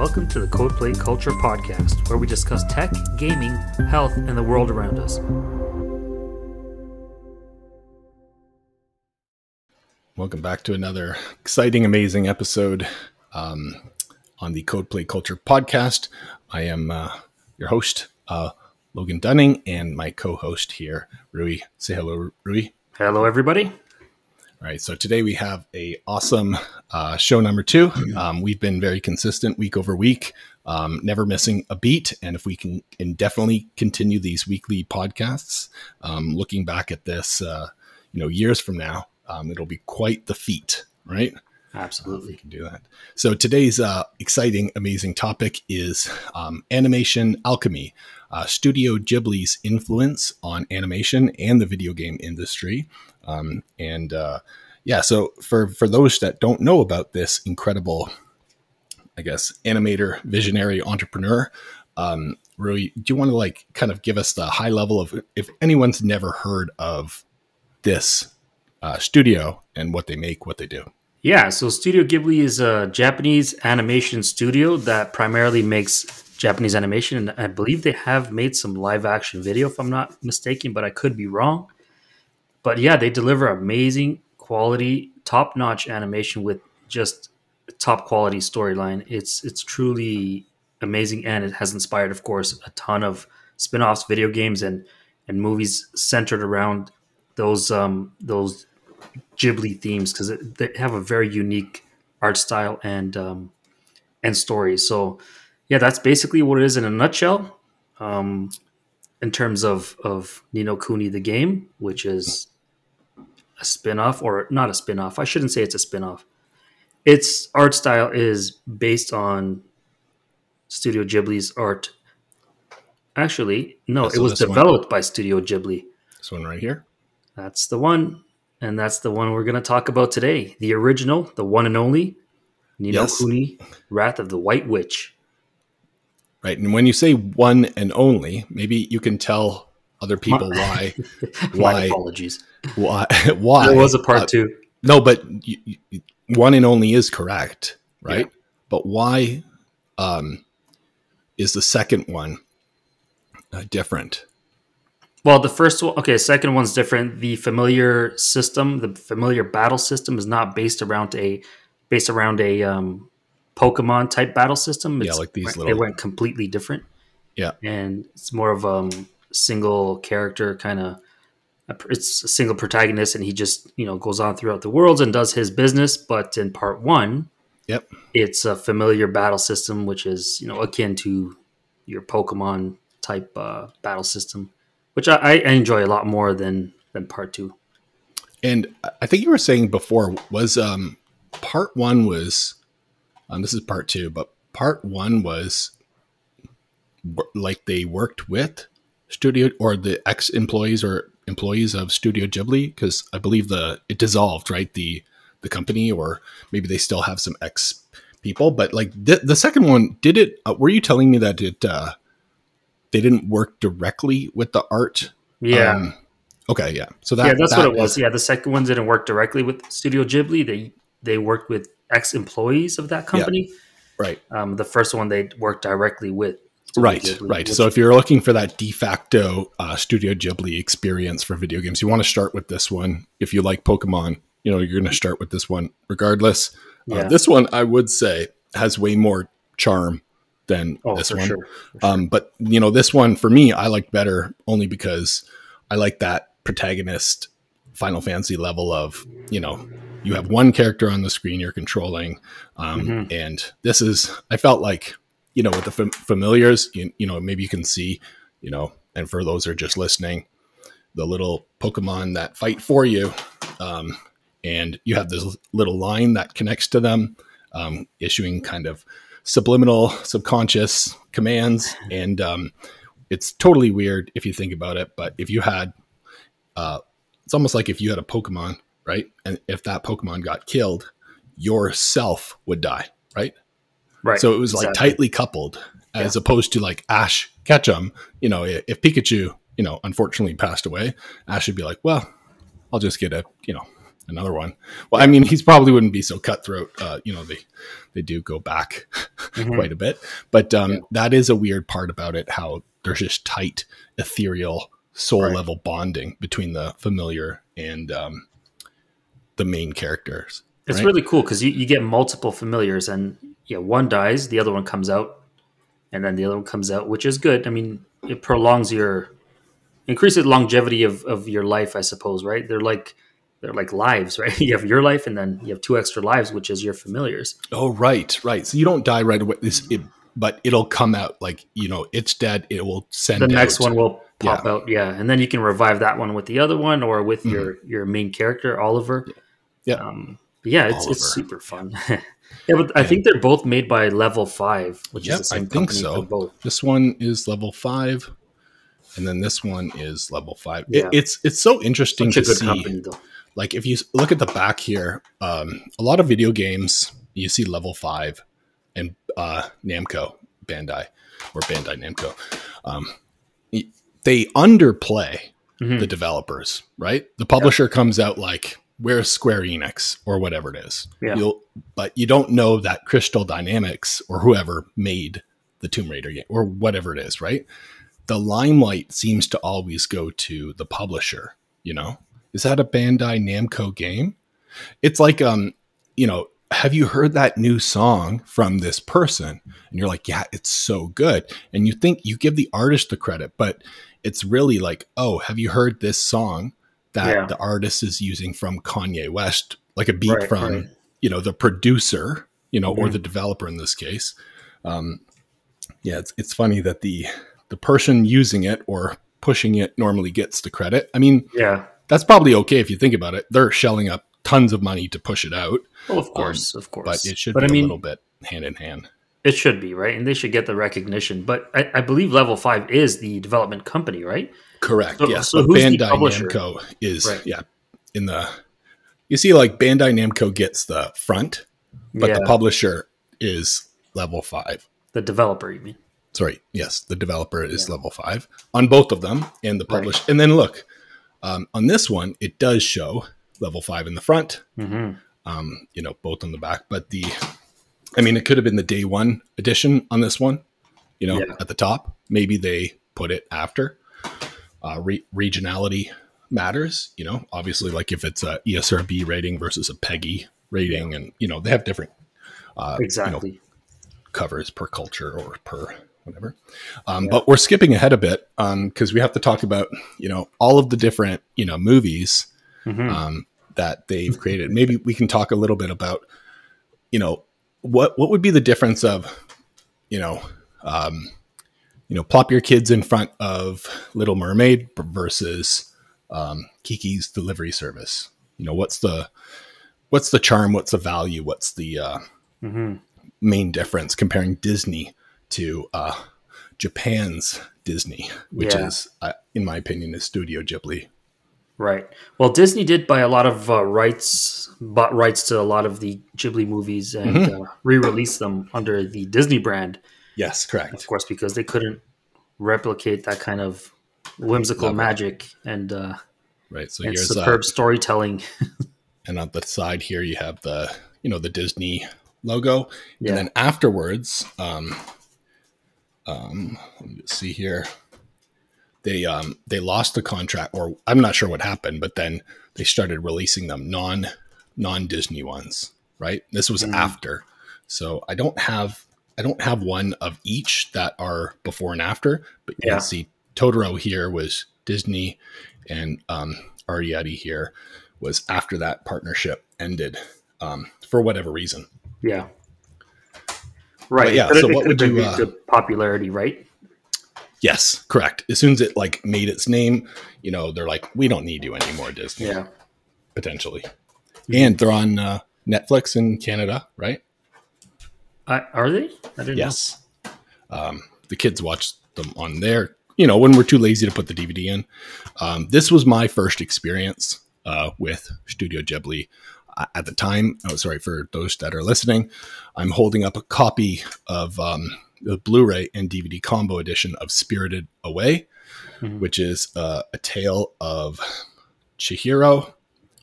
Welcome to the Codeplay Culture Podcast, where we discuss tech, gaming, health, and the world around us. Welcome back to another exciting, amazing episode um, on the Codeplay Culture Podcast. I am uh, your host, uh, Logan Dunning, and my co host here, Rui. Say hello, Rui. Hello, everybody. All right, so today we have a awesome uh, show number two. Um, we've been very consistent week over week, um, never missing a beat, and if we can indefinitely continue these weekly podcasts, um, looking back at this, uh, you know, years from now, um, it'll be quite the feat, right? Absolutely. We can do that. So today's uh, exciting, amazing topic is um, animation alchemy, uh, Studio Ghibli's influence on animation and the video game industry. Um, and uh, yeah, so for for those that don't know about this incredible, I guess, animator, visionary, entrepreneur, um, Rui, do you want to like kind of give us the high level of if anyone's never heard of this uh, studio and what they make, what they do? Yeah, so Studio Ghibli is a Japanese animation studio that primarily makes Japanese animation, and I believe they have made some live action video, if I'm not mistaken, but I could be wrong. But yeah, they deliver amazing quality, top notch animation with just top quality storyline. It's it's truly amazing, and it has inspired, of course, a ton of spin offs, video games, and and movies centered around those um those Ghibli themes because they have a very unique art style and um, and stories. So yeah, that's basically what it is in a nutshell. Um, in terms of of Ni no Kuni the game, which is a spin-off or not a spin-off. I shouldn't say it's a spin-off. Its art style is based on Studio Ghibli's art. Actually, no, so it was this one- developed by Studio Ghibli. This one right here. That's the one. And that's the one we're going to talk about today. The original, the one and only, Nino Yes. Kuni, Wrath of the White Witch. Right. And when you say one and only, maybe you can tell other people why, My why, apologies. Why, why. There was a part uh, two. No, but you, you, one and only is correct, right? Yeah. But why um, is the second one uh, different? Well, the first one, okay, second one's different. The familiar system, the familiar battle system, is not based around a based around a um, Pokemon type battle system. Yeah, like these They went completely different. Yeah. and it's more of a um, single character kind of. It's a single protagonist, and he just you know goes on throughout the worlds and does his business. But in part one, Yep. it's a familiar battle system, which is you know akin to your Pokemon type uh, battle system, which I, I enjoy a lot more than than part two. And I- I think you were saying before was um, part one was, um, this is part two, but part one was like they worked with studio or the ex employees or employees of Studio Ghibli because I believe the it dissolved right the the company or maybe they still have some ex people but like the, the second one did it uh, were you telling me that it uh they didn't work directly with the art Yeah, Um, okay yeah so that yeah, that's that what it was. is- Yeah, the second one didn't work directly with Studio Ghibli. They they worked with ex employees of that company. right Um, the first one they worked directly with. Right, Ghibli, right. So if you're looking for that de facto uh, Studio Ghibli experience for video games, you want to start with this one. If you like Pokemon, you know you're going to start with this one regardless. Uh, this one, I would say, has way more charm than oh, this one. sure. sure. Um, but you know, this one for me, I liked better only because I like that protagonist Final Fantasy level of you know you have one character on the screen you're controlling, um, Mhm. and this is I felt like you know with the fam- familiars, you, you know maybe you can see you know, and for those who are just listening, the little Pokemon that fight for you, um, and you have this little line that connects to them, um, issuing kind of subliminal, subconscious commands, and um, it's totally weird if you think about it. But if you had, uh, it's almost like if you had a Pokemon, right? And if that Pokemon got killed, yourself would die, right? Right. So it was like tightly coupled, as opposed to like Ash Ketchum. You know, if Pikachu, you know, unfortunately passed away, Ash would be like, well, I'll just get a, you know, another one. Well, I mean, he's probably wouldn't be so cutthroat. Uh, you know, they they do go back Mhm. quite a bit, but um, Yeah. that is a weird part about it. How there's just tight, ethereal, soul Right. level bonding between the familiar and um, the main characters. It's right? really cool because you, you get multiple familiars, and yeah, one dies, the other one comes out, and then the other one comes out, which is good. I mean, it prolongs your, increases longevity of, of your life, I suppose. Right? They're like they're like lives, right? You have your life, and then you have two extra lives, which is your familiars. Oh, right, right. So you don't die right away. This, it, but it'll come out like you know it's dead. It will send The next out- one will pop Yeah. out, yeah, and then you can revive that one with the other one or with Mhm. your your main character Oliver. Yeah. Um, yeah, it's it's super fun. yeah, but I think they're both made by Level Five, which Yep, is the I same think company so. This one is level five, and then this one is level five. It- it's it's so interesting Such a to good see. company, though. Like if you look at the back here, um, a lot of video games you see level five, and uh, Namco Bandai or Bandai Namco, um, they underplay Mhm. the developers, right? The publisher comes out like, "Where's Square Enix?" or whatever it is. Yeah. You'll, but you don't know that Crystal Dynamics or whoever made the Tomb Raider game or whatever it is, right? The limelight seems to always go to the publisher. You know, is that a Bandai Namco game? It's like, um, you know, have you heard that new song from this person? And you're like, yeah, it's so good. And you think you give the artist the credit, but it's really like, oh, have you heard this song that Yeah. the artist is using from Kanye West, like a beat Right, from, right. you know, the producer, you know, or Mhm. the developer in this case. Um, yeah, it's it's funny that the the person using it or pushing it normally gets the credit. I mean, Yeah. that's probably okay if you think about it. They're shelling up tons of money to push it out, Well, of course, of course. Um, but it should But be I mean, a little bit hand in hand. it should be right, and they should get the recognition. But I, I believe Level Five is the development company, right? Correct. So- yes. so Bandai? Namco is Right. yeah in the. You see, like Bandai Namco gets the front, but yeah, the publisher is level five. the developer. You mean? Sorry, yes, the developer is Yeah. level five on both of them, and the Right. publisher. And then look, um, on this one, it does show level five in the front, hmm um, you know, both on the back. But the, I mean, it could have been the day one edition on this one, you know, Yeah. at the top. Maybe they put it after. Uh, re- regionality matters, you know, obviously, like if it's a ESRB rating versus a PEGI rating, and, you know, they have different uh, you know, Exactly. covers per culture or per whatever. Um, But we're skipping ahead a bit because we have to talk about, you know, all of the different, you know, movies Mhm. um, that they've created. Maybe we can talk a little bit about, you know, what what would be the difference of, you know, um, you know, plop your kids in front of Little Mermaid versus um, Kiki's Delivery Service. You know, what's the what's the charm? What's the value? What's the uh, hmm main difference comparing Disney to uh, Japan's Disney, which Yeah. is, uh, in my opinion, is Studio Ghibli. Right. Well, Disney did buy a lot of uh, rights, bought rights to a lot of the Ghibli movies and Mm-hmm. uh, re-released them under the Disney brand, Yes, correct. of course, because they couldn't replicate that kind of whimsical Level. magic and, uh, Right. So and uh, superb storytelling. and on the side here you have the you know the Disney logo, Yeah. and then afterwards, um, um, let me see here. They um they lost the contract, or I'm not sure what happened, but then they started releasing them non non Disney ones. Right. This was Mm. after, so I don't have I don't have one of each that are before and after, but you Yeah. can see Totoro here was Disney, and um, Arrietty here was after that partnership ended um, for whatever reason. Yeah. Right. yeah, But so what would you, uh, to popularity, right? Yes, correct. As soon as it like made its name, you know, they're like, we don't need you anymore, Disney. Yeah. potentially. And they're on uh, Netflix in Canada, right? I, are they? Yes. Um, the kids watch them on there. You know, when we're too lazy to put the DVD in. Um, this was my first experience uh, with Studio Ghibli. Uh, at the time, oh, sorry for those that are listening, I'm holding up a copy of um, the Blu-ray and DVD combo edition of Spirited Away, Mhm. which is uh, a tale of Chihiro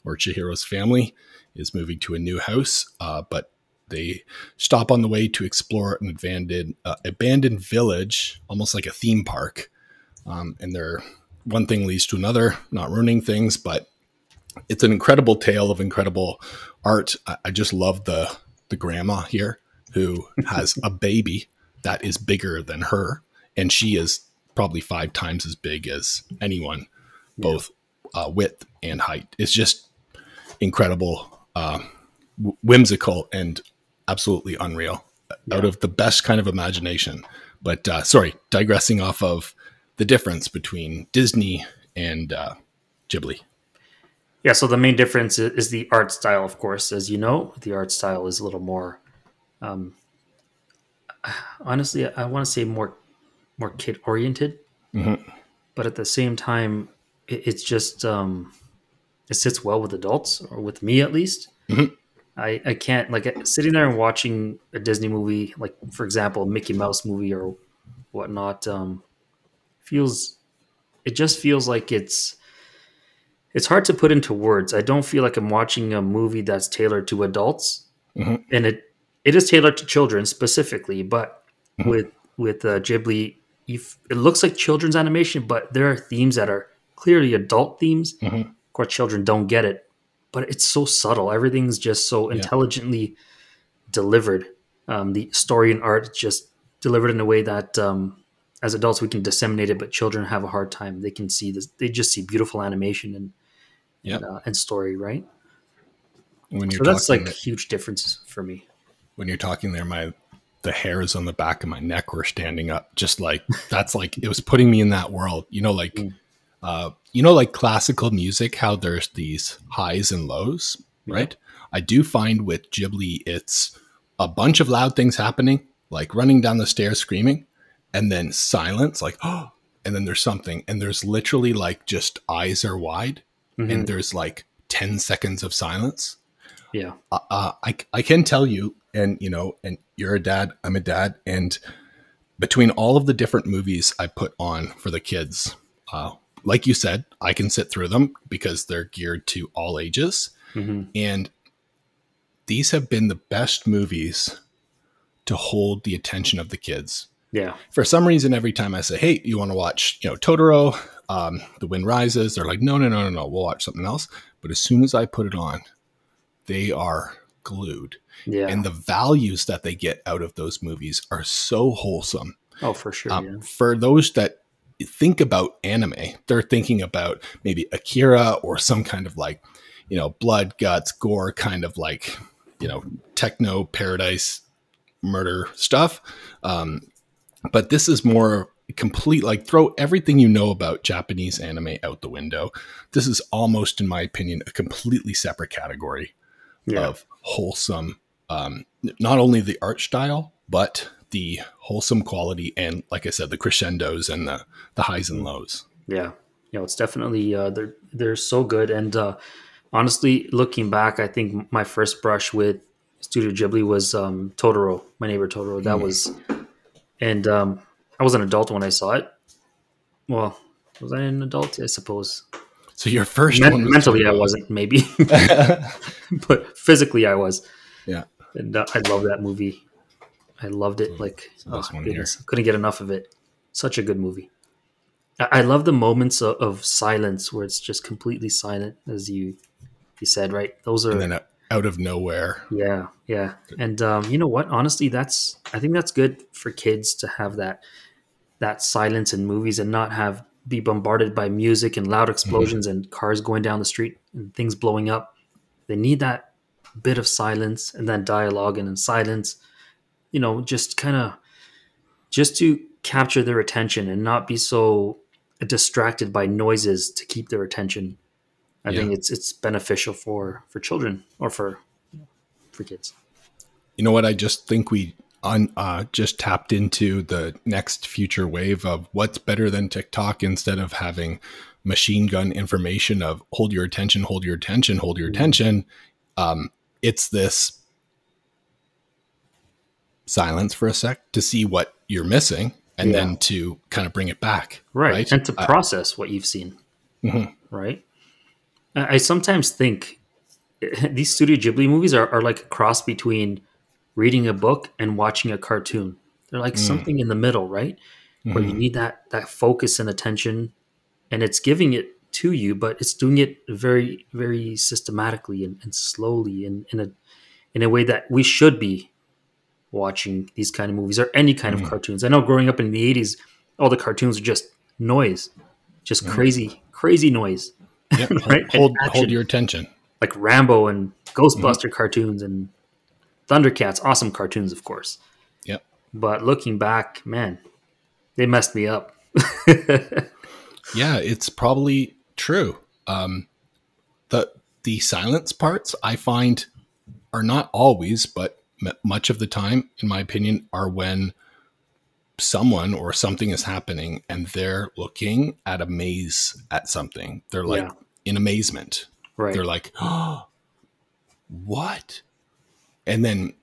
or Chihiro's family is moving to a new house, uh, but they stop on the way to explore an abandoned uh, abandoned village, almost like a theme park. Um, and they're one thing leads to another, not ruining things, but it's an incredible tale of incredible art. I, I just love the the grandma here who has a baby that is bigger than her, and she is probably five times as big as anyone, both uh, width and height. It's just incredible, uh, whimsical, and absolutely unreal. Yeah. Out of the best kind of imagination. But uh, sorry, digressing off of the difference between Disney and uh, Ghibli. Yeah, so the main difference is the art style, of course. As you know, the art style is a little more, um, honestly, I want to say more, more kid oriented. Mm-hmm. But at the same time, it, it's just um, it sits well with adults, or with me at least. Mm-hmm. I, I can't like sitting there and watching a Disney movie, like for example, a Mickey Mouse movie or whatnot. Um, feels it just feels like it's it's hard to put into words. I don't feel like I'm watching a movie that's tailored to adults, mm-hmm. and it it is tailored to children specifically. But mm-hmm. with with uh, Ghibli, it looks like children's animation, but there are themes that are clearly adult themes. Mm-hmm. Of course, children don't get it, but it's so subtle. Everything's just so intelligently yeah. delivered. Um, the story and art just delivered in a way that um, as adults we can disseminate it, but children have a hard time. They can see this; they just see beautiful animation and and, uh, and story, right? When you're so that's like huge differences for me. When you're talking there, my the hairs on the back of my neck were standing up, just like that's like it was putting me in that world. You know, like mm. Uh, you know, like classical music, how there's these highs and lows, right? I do find with Ghibli, it's a bunch of loud things happening, like running down the stairs screaming, and then silence, like, oh, and then there's something, and there's literally like just eyes are wide, mm-hmm. and there's like 10 seconds of silence. Yeah. Uh, uh, I, I can tell you, and you know, and you're a dad, I'm a dad, and between all of the different movies I put on for the kids, uh, like you said, I can sit through them because they're geared to all ages. Mm-hmm. And these have been the best movies to hold the attention of the kids. Yeah. For some reason, every time I say, "Hey, you want to watch, you know, Totoro, um, The Wind Rises," they're like, "No, no, no, no, no. We'll watch something else." But as soon as I put it on, they are glued. Yeah. And the values that they get out of those movies are so wholesome. Oh, for sure. Um, yeah. For those that think about anime, they're thinking about maybe Akira or some kind of like, you know, blood, guts, gore, kind of like, you know, techno paradise murder stuff. Um, but this is more complete like throw everything you know about Japanese anime out the window. This is almost in my opinion a completely separate category yeah. of wholesome um, not only the art style but the wholesome quality and like I said the crescendos and the the highs and lows. Yeah. You know, it's definitely uh, they're they're so good and uh, honestly looking back I think my first brush with Studio Ghibli was um, Totoro, my neighbor Totoro. That mm. was and um, I was an adult when I saw it. Well, was I an adult? I suppose. So your first Men- was mentally, I wasn't maybe, but physically, I was. Yeah, and uh, I love that movie. I loved it. Like, oh, goodness, couldn't get enough of it. Such a good movie. I, I love the moments of, of, silence where it's just completely silent, as you you said. Right, those are out of nowhere. Yeah, yeah. And um, you know what? Honestly, that's I think that's good for kids to have that that silence in movies and not have be bombarded by music and loud mm-hmm. explosions mm-hmm. and cars going down the street and things blowing up. They need that bit of silence and then dialogue and then silence. You know, just kind of just to capture their attention and not be so distracted by noises to keep their attention I yeah. think it's it's beneficial for for children or for for kids. You know what? I just think we on uh, just tapped into the next future wave of what's better than TikTok instead of having machine gun information of hold your attention, hold your attention, hold your attention. Um, it's this silence for a sec to see what you're missing and yeah. then to kind of bring it back. Right. right? And to process uh, what you've seen. Mm-hmm. Right. I sometimes think these Studio Ghibli movies are, are like a cross between reading a book and watching a cartoon. They're like Mm. something in the middle, right? Where you Mhm. need that that focus and attention, and it's giving it to you, but it's doing it very very systematically and, and slowly and in a in a way that we should be watching these kind of movies or any kind Mhm. of cartoons. I know growing up in the eighties, all the cartoons are just noise, just Mhm. crazy crazy noise, Yep. Right? And Hold hold your attention. like Rambo and Ghostbuster cartoons and Thundercats, awesome cartoons, of course. Yep. But looking back, man, they messed me up. Yeah, it's probably true. Um, the the silence parts I find are not always, but m- much of the time, in my opinion, are when someone or something is happening and they're looking at a maze at something. They're like Yeah. in amazement. right. They're like, oh, what? And then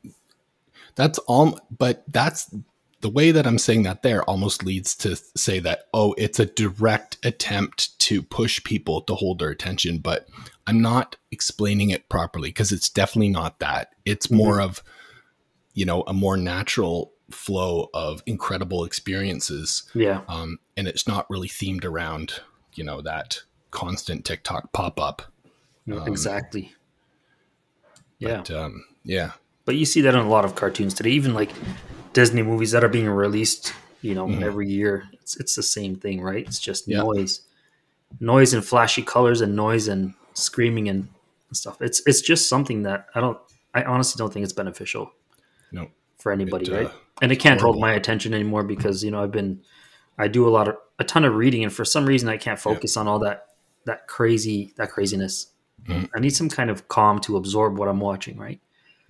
that's all, but that's the way that I'm saying that there almost leads to say that, oh, it's a direct attempt to push people to hold their attention, but I'm not explaining it properly because it's definitely not that. It's more mm-hmm. of, you know, a more natural flow of incredible experiences yeah. um, and it's not really themed around you know that constant TikTok pop up. Um, exactly. Yeah. But, um, yeah, But you see that in a lot of cartoons today, even like Disney movies that are being released, you know, Mhm. every year. It's it's the same thing, right? It's just Yeah. noise. Noise and flashy colors and noise and screaming and stuff. It's it's just something that I don't I honestly don't think it's beneficial no, for anybody, It, uh, right? And it can't hold my attention anymore because, you know, I've been I do a lot of a ton of reading and for some reason I can't focus on all that that crazy that craziness. Mhm. I need some kind of calm to absorb what I'm watching, right?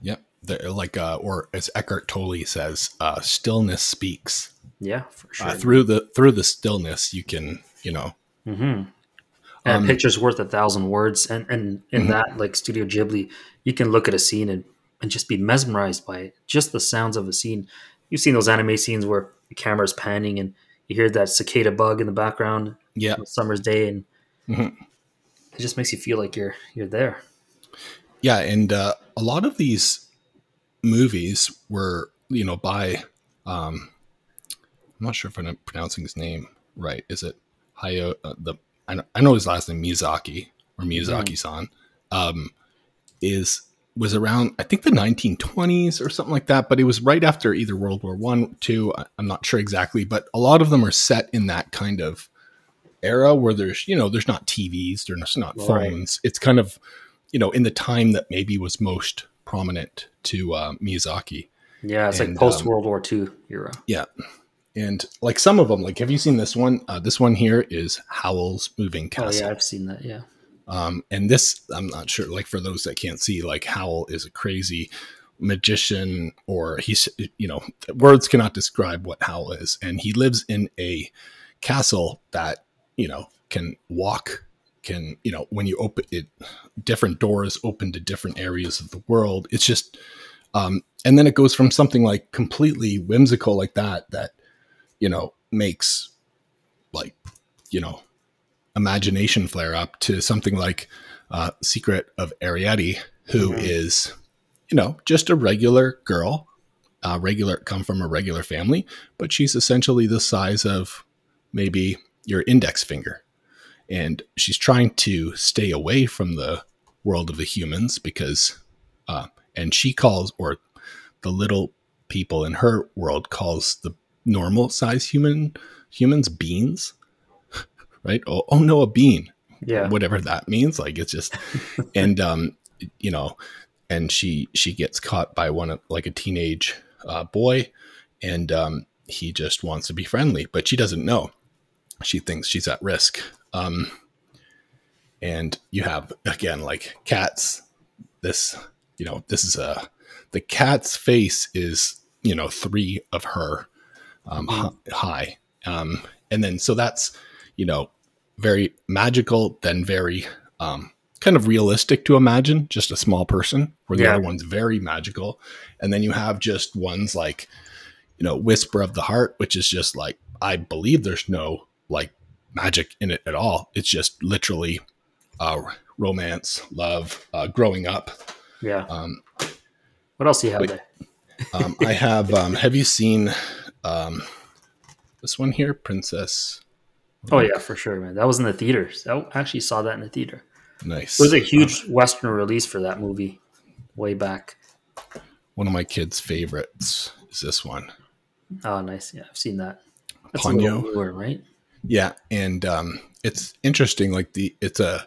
yep. They're like, uh, or as Eckhart Tolle says, uh, stillness speaks. Yeah, for sure. Uh, through the through the stillness, you can, you know, Mm-hmm. And Um, a picture's worth a thousand words, and and in Mhm. that, like Studio Ghibli, you can look at a scene and and just be mesmerized by it. Just the sounds of a scene. You've seen those anime scenes where the camera's panning and you hear that cicada bug in the background yeah, on a summer's day, and Mhm. it just makes you feel like you're you're there. yeah, and uh, a lot of these movies were, you know, by, um, I'm not sure if I'm pronouncing his name right. Is it Hayao? Uh, the I know, I know his last name Miyazaki or Miyazaki-san. Um, is was around I think the 1920s or something like that, but it was right after either World War One, two. I'm not sure exactly, but a lot of them are set in that kind of era where there's you know there's not TVs, there's not Right. phones. It's kind of you know in the time that maybe was most prominent to uh, Miyazaki. Yeah, it's And, like post um, World War II era. Yeah. And like some of them, like have you seen this one? Uh, this one here is Howl's Moving Castle. Oh yeah, I've seen that. Yeah, Um, and this, I'm not sure, like for those that can't see, like Howl is a crazy magician, or he's, you know, words cannot describe what Howl is. And he lives in a castle that, you know, can walk, can, you know, when you open it, different doors open to different areas of the world. It's just, um, and then it goes from something like completely whimsical like that, that, you know, makes like, you know, imagination flare up to something like uh, Secret of Arrietty, who is, Mhm. you know, just a regular girl, uh, regular come from a regular family, but she's essentially the size of maybe your index finger, and she's trying to stay away from the world of the humans because, uh, and she calls or the little people in her world calls the normal size human humans beans right? Oh, oh no a bean. Yeah, whatever that means like it's just and um you know and she she gets caught by one of like a teenage uh, boy and um he just wants to be friendly but she doesn't know. She thinks she's at risk. Um and you have again like cats. This you know this is a the cat's face is you know three of her um Mhm. high um and then so that's you know very magical, then very um, kind of realistic to imagine, just a small person, where the Yeah. other one's very magical. And then you have just ones like, you know, Whisper of the Heart, which is just like, I believe there's no like magic in it at all. It's just literally uh, romance, love, uh, growing up. Yeah. Um, what else do you have there? um, I have. Um, have you seen um, this one here, Princess? Oh yeah, for sure, man. That was in the theaters. I actually saw that in the theater. Nice. It was a huge Western release for that movie, way back. one of my kids' favorites is this one. Oh, nice. Yeah, I've seen that. That's Ponyo. newer, right? Yeah, and um, it's interesting. Like the it's a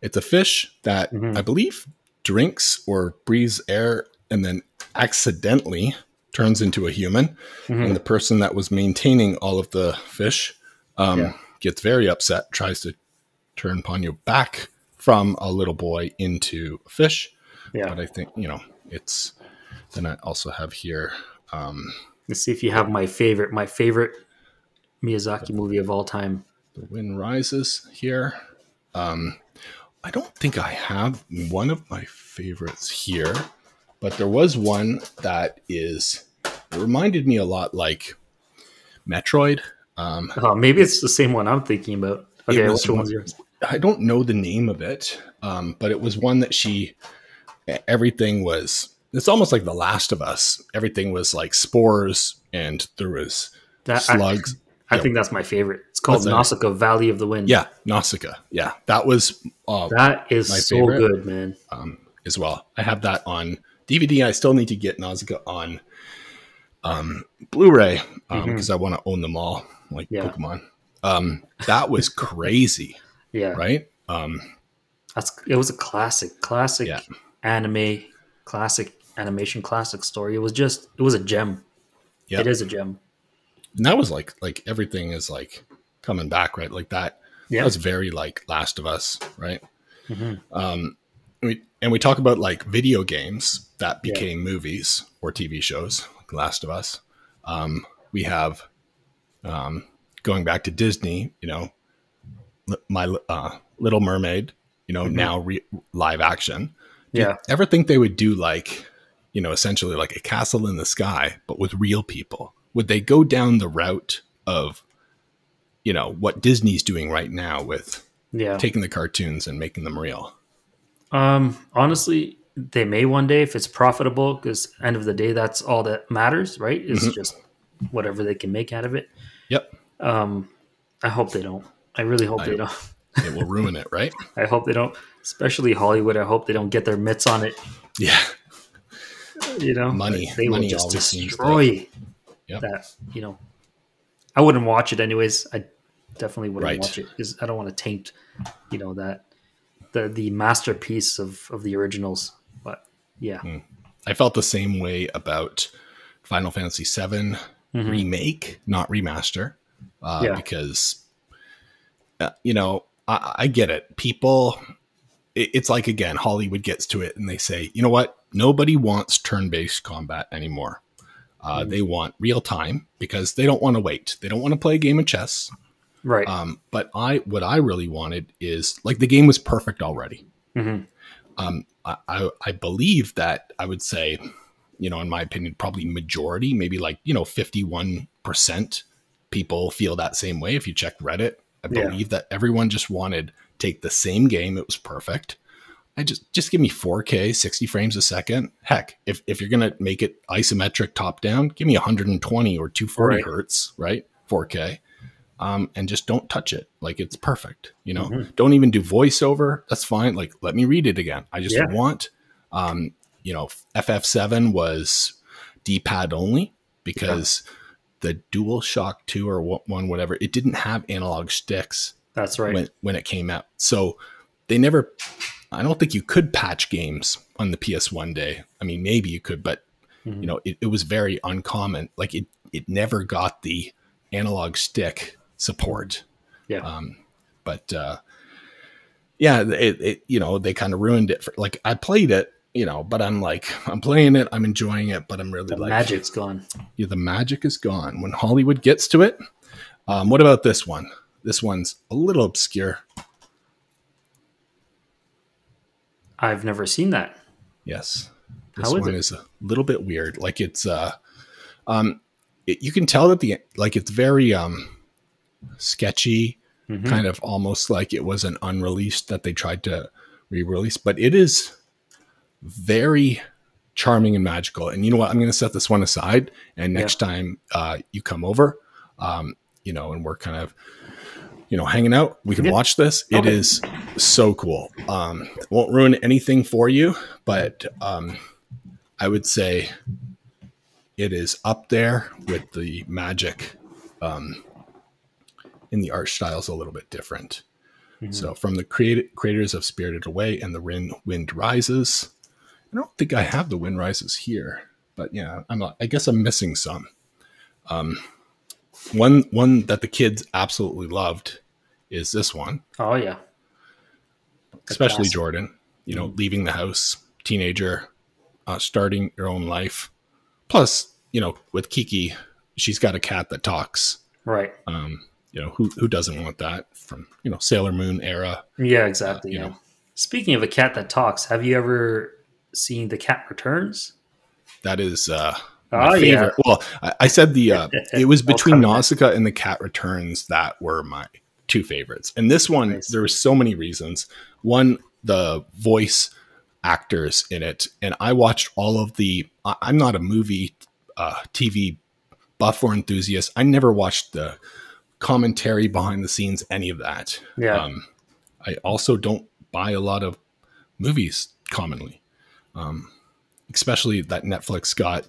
it's a fish that Mhm. I believe drinks or breathes air and then accidentally turns into a human. Mhm. And the person that was maintaining all of the fish um, Yeah. gets very upset, tries to turn Ponyo back from a little boy into a fish. Yeah. But I think you know it's. Then I also have here. Um, Let's see if you have my favorite, my favorite Miyazaki movie of all time. The Wind Rises here. Um, I don't think I have one of my favorites here, but there was one that is. It reminded me a lot like Metroid. Um, Oh, maybe it's the same one I'm thinking about. Okay, which one's one- yours? I don't know the name of it, um, but it was one that she. Everything was. It's almost like The Last of Us. Everything was like spores, and there was That, I, slugs. I Yeah. think that's my favorite. It's called? Nausicaa Valley of the Wind. yeah, Nausicaa. Yeah, that was uh, That is My so favorite. good, man. um, as well. I have that on DVD. I still need to get Nausicaa on um, Blu-ray because I want to own them all, like Yeah. Pokemon. Um, that was crazy, Yeah. right? Um, That's it was a classic, classic Yeah. anime, classic animation, classic story. It was just it was a gem. Yeah. It is a gem. and that was like like everything is like coming back, right? Like that. Yeah. That was very like Last of Us, right? Mhm. Um, we, and we talk about like video games that Yeah. became movies or TV shows, like Last of Us. Um, we have um, going back to Disney, you know, my uh, Little Mermaid, you know, Mhm. now re- live action. Do Yeah. ever think they would do like, you know, essentially like a castle in the sky, but with real people? Would they go down the route of, you know, what Disney's doing right now with Yeah. taking the cartoons and making them real? Um, honestly, they may one day if it's profitable, because end of the day, that's all that matters, right? Is Mhm. just whatever they can make out of it. Yep. Um, I hope they don't. I really hope I- they don't. It will ruin it, right? I hope they don't. Especially Hollywood. I hope they don't get their mitts on it. Yeah. You know, Money. They Money will just destroy Yep. that. You know, I wouldn't watch it anyways. I definitely wouldn't Right. watch it because I don't want to taint. You know that the the masterpiece of of the originals. But yeah, I felt the same way about Final Fantasy VII Mhm. remake, not remaster, uh, Yeah. because uh, you know I, I get it. People, it, it's like again, Hollywood gets to it and they say, you know what? Nobody wants turn-based combat anymore. Uh, Mhm. They want real time because they don't want to wait. They don't want to play a game of chess. right. Um, but I, what I really wanted is like the game was perfect already. hmm um, I, I, I believe that I would say, you know, in my opinion, probably majority, maybe like, you know, 51% people feel that same way. If you check Reddit, I Yeah. believe that everyone just wanted take the same game. It was perfect. I just, just give me 4k, 60 frames a second. Heck, if, if you're going to make it isometric top down, give me 120 or 240 Right. hertz, right? 4k. Um, and just don't touch it. Like it's perfect. You know, Mhm. don't even do voiceover. That's fine. Like let me read it again. I just Yeah. want, um, you know, FF7 was D-pad only because the Dual Shock 2 or one, whatever, it didn't have analog sticks That's right. when, when it came out. So they never, I don't think you could patch games on the PS1 day. I mean, maybe you could, but Mhm. you know, it, it was very uncommon. Like it, it never got the analog stick support. Yeah. Um, but uh, yeah, it, it you know they kind of ruined it. For, like I played it, you know, but I'm like I'm playing it, I'm enjoying it, but I'm really like the like magic's gone. yeah, the magic is gone when Hollywood gets to it. Um, what about this one? This one's a little obscure. I've never seen that. Yes. This How is one it? is a little bit weird. Like it's uh um it, you can tell that the like it's very um sketchy. Mhm. kind of almost like it was an unreleased that they tried to re-release. But it is very charming and magical. And you know what? I'm going to set this one aside. And next time uh, you come over, um, you know, and we're kind of, you know, hanging out, we can Yeah. watch this. It Okay. is so cool. Um, won't ruin anything for you, but um, I would say it is up there with the magic. Um, in the art styles a little bit different. Mhm. So from the creat- creators of Spirited Away and the Rin- Wind Rises, I don't think I have the Wind Rises here, but yeah, I'm not, I guess I'm missing some. Um, one one that the kids absolutely loved is this one, Oh yeah. especially classic. Jordan. You know, leaving the house, teenager, uh, starting your own life. Plus, you know, with Kiki, she's got a cat that talks. Right. Um, you know, who who doesn't want that from you know Sailor Moon era? Yeah, exactly. you yeah. know. Speaking of a cat that talks, have you ever seen The Cat Returns? That is uh, my Oh, yeah. favorite. Well, I, I said the uh, it was between. Nausicaa and the Cat Returns that were my two favorites. And this one, Nice. there were so many reasons. One, the voice actors in it, and I watched all of the. I- I'm not a movie, uh, TV buff or enthusiast. I never watched the commentary behind the scenes, any of that. Yeah. Um, I also don't buy a lot of movies commonly, um, especially that Netflix got,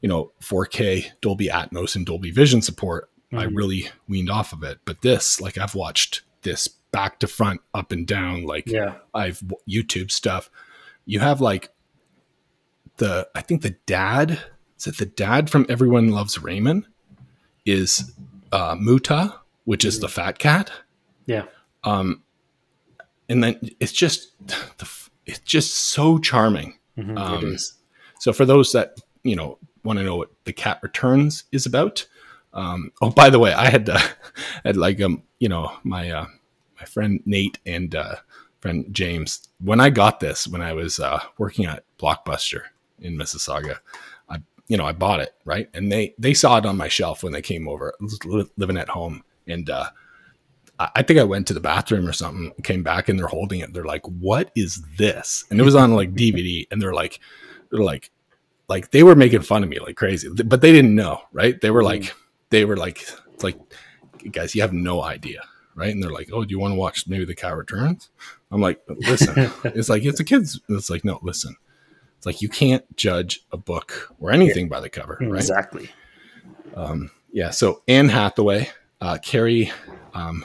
you know, 4K Dolby Atmos and Dolby Vision support. I Mhm. really weaned off of it. But this, like, I've watched this back to front, up and down. Like, yeah. I've YouTube stuff. You have like the, I think the dad, is it the dad from Everyone Loves Raymond? Is uh, Muta, which is the fat cat. Yeah. Um, and then it's just the, it's just so charming. Mhm, Um, it is. So for those that you know want to know what the Cat Returns is about, um, oh by the way, I had uh, had like um you know my uh, my friend Nate and uh, friend James when I got this when I was uh, working at Blockbuster in Mississauga, I you know I bought it right and they they saw it on my shelf when they came over li- living at home and. uh I think I went to the bathroom or something, came back and they're holding it. They're like, "What is this?" And it was on like DVD, and they're like, "They're like, like they were making fun of me like crazy, but they didn't know, right? They were like, they were like, it's like, guys, you have no idea, right? And they're like, "Oh, do you want to watch maybe the cow Returns?" I'm like, "Listen, it's like it's a kids." It's like, no, listen, it's like you can't judge a book or anything by the cover, right? Exactly. Um, yeah. So Anne Hathaway, uh, Cary um,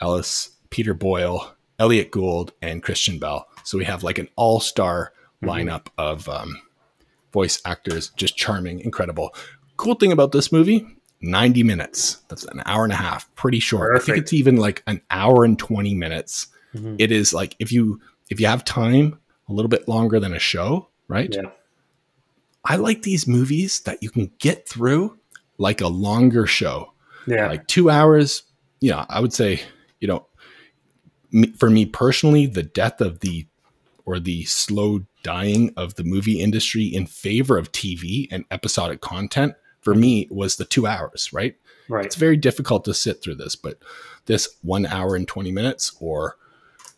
Elwes, Peter Boyle, Elliott Gould, and Kristen Bell. So we have like an all-star Mhm. lineup of um, voice actors, just charming, incredible. Cool thing about this movie: ninety minutes. That's an hour and a half. Pretty short. I think it's even like an hour and twenty minutes. Mhm. It is like if you if you have time, a little bit longer than a show, right? Yeah. I like these movies that you can get through like a longer show, Yeah. like two hours. Yeah, I would say, you know, me, for me personally, the death of the or the slow dying of the movie industry in favor of TV and episodic content for me was the two hours, right? right. It's very difficult to sit through this, but this one hour and 20 minutes or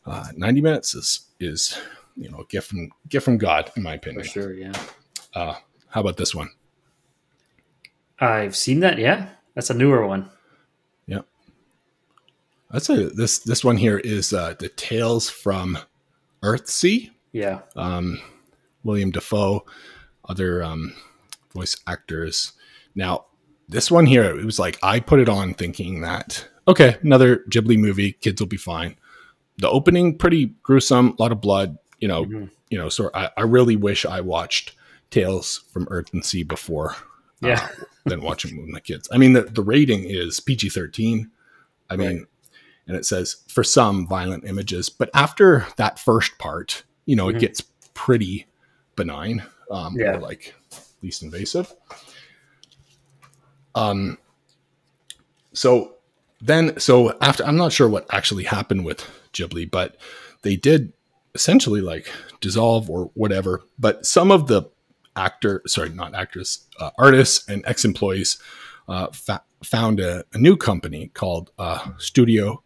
uh, 90 minutes is, is, you know, a gift from, gift from God, in my For opinion. sure. Yeah. Uh, how about this one? I've seen that. Yeah. That's a newer one. I'd say this this one here is uh, the Tales from Earthsea. Yeah. Um, William Dafoe, other um, voice actors. Now, this one here, it was like I put it on thinking that okay, another Ghibli movie, kids will be fine. The opening pretty gruesome, a lot of blood. You know, Mhm. you know. So I, I really wish I watched Tales from Earth and Sea before Yeah. than watching it with my kids. I mean, the, the rating is PG 13. I mean, Right. And it says for some violent images, but after that first part, you know, Mhm. it gets pretty benign, um, Yeah. or like least invasive. Um, so then, so after, I'm not sure what actually happened with Ghibli, but they did essentially like dissolve or whatever. But some of the actor, sorry, not actress, uh, artists and ex employees uh, fa- found a, a new company called uh, Studio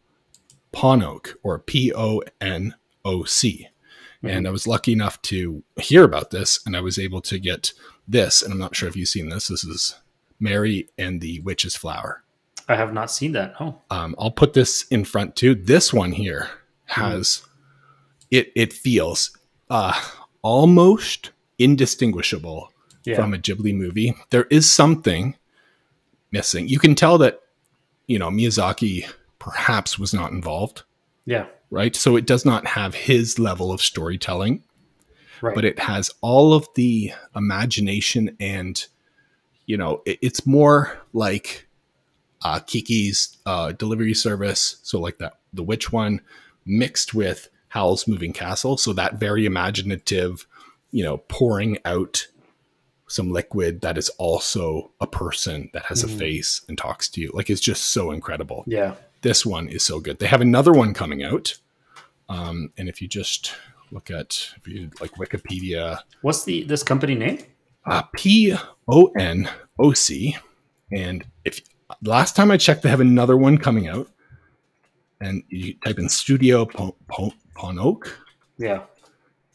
Ponoc or P O N O C. And I was lucky enough to hear about this, and I was able to get this. And I'm not sure if you've seen this. This is Mary and the Witch's Flower. I have not seen that. Oh, Um, I'll put this in front too. This one here has it. It feels uh, almost indistinguishable yeah. from a Ghibli movie. There is something missing. You can tell that you know Miyazaki perhaps was not involved, yeah. right? So it does not have his level of storytelling, Right. but it has all of the imagination and you know it, it's more like uh, Kiki's uh, delivery service. So like that the witch one mixed with Howl's Moving Castle. So that very imaginative, you know, pouring out some liquid that is also a person that has Mhm. a face and talks to you. Like it's just so incredible yeah. This one is so good. They have another one coming out. Um, and if you just look at if you like Wikipedia, What's the this company name? uh, P O N O C, and if last time I checked, they have another one coming out. And you type in Studio Pon- Pon- Ponoc, Yeah.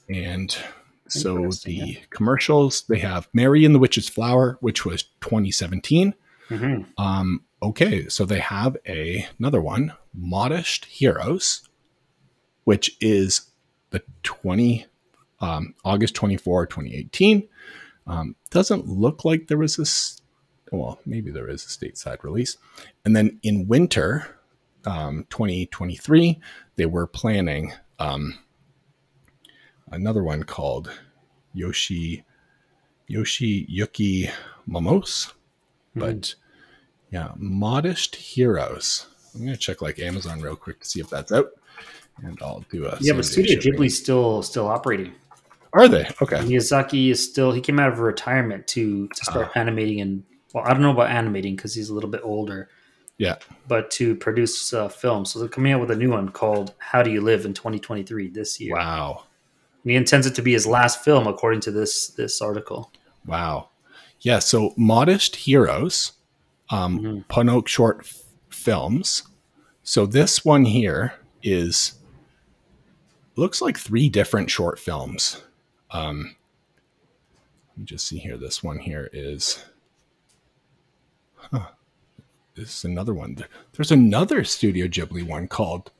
and so the commercials they have Mary and the Witch's Flower, which was 2017. hmm Um, okay, so they have a another one, Modest Heroes, which is the 20 um, August 24, 2018. Um, doesn't look like there was this well, maybe there is a stateside release. And then in winter, um, 2023, they were planning um, another one called Yoshi Yoshi Yuki Momos. But yeah, Modest Heroes. I'm gonna check like Amazon real quick to see if that's out, and I'll do a Yeah, but Studio shipping. Ghibli's still still operating. Are they okay? Miyazaki is still he came out of retirement to to start Ah. animating and well I don't know about animating because he's a little bit older Yeah. but to produce uh, film so they're coming out with a new one called How Do You Live in 2023 this year Wow, and he intends it to be his last film according to this this article wow, yeah. So Modest Heroes, um, Mhm. Ponoc short f- films. So this one here is looks like three different short films. Um, let me just see here. This one here is. Huh. This is another one. There's another Studio Ghibli one called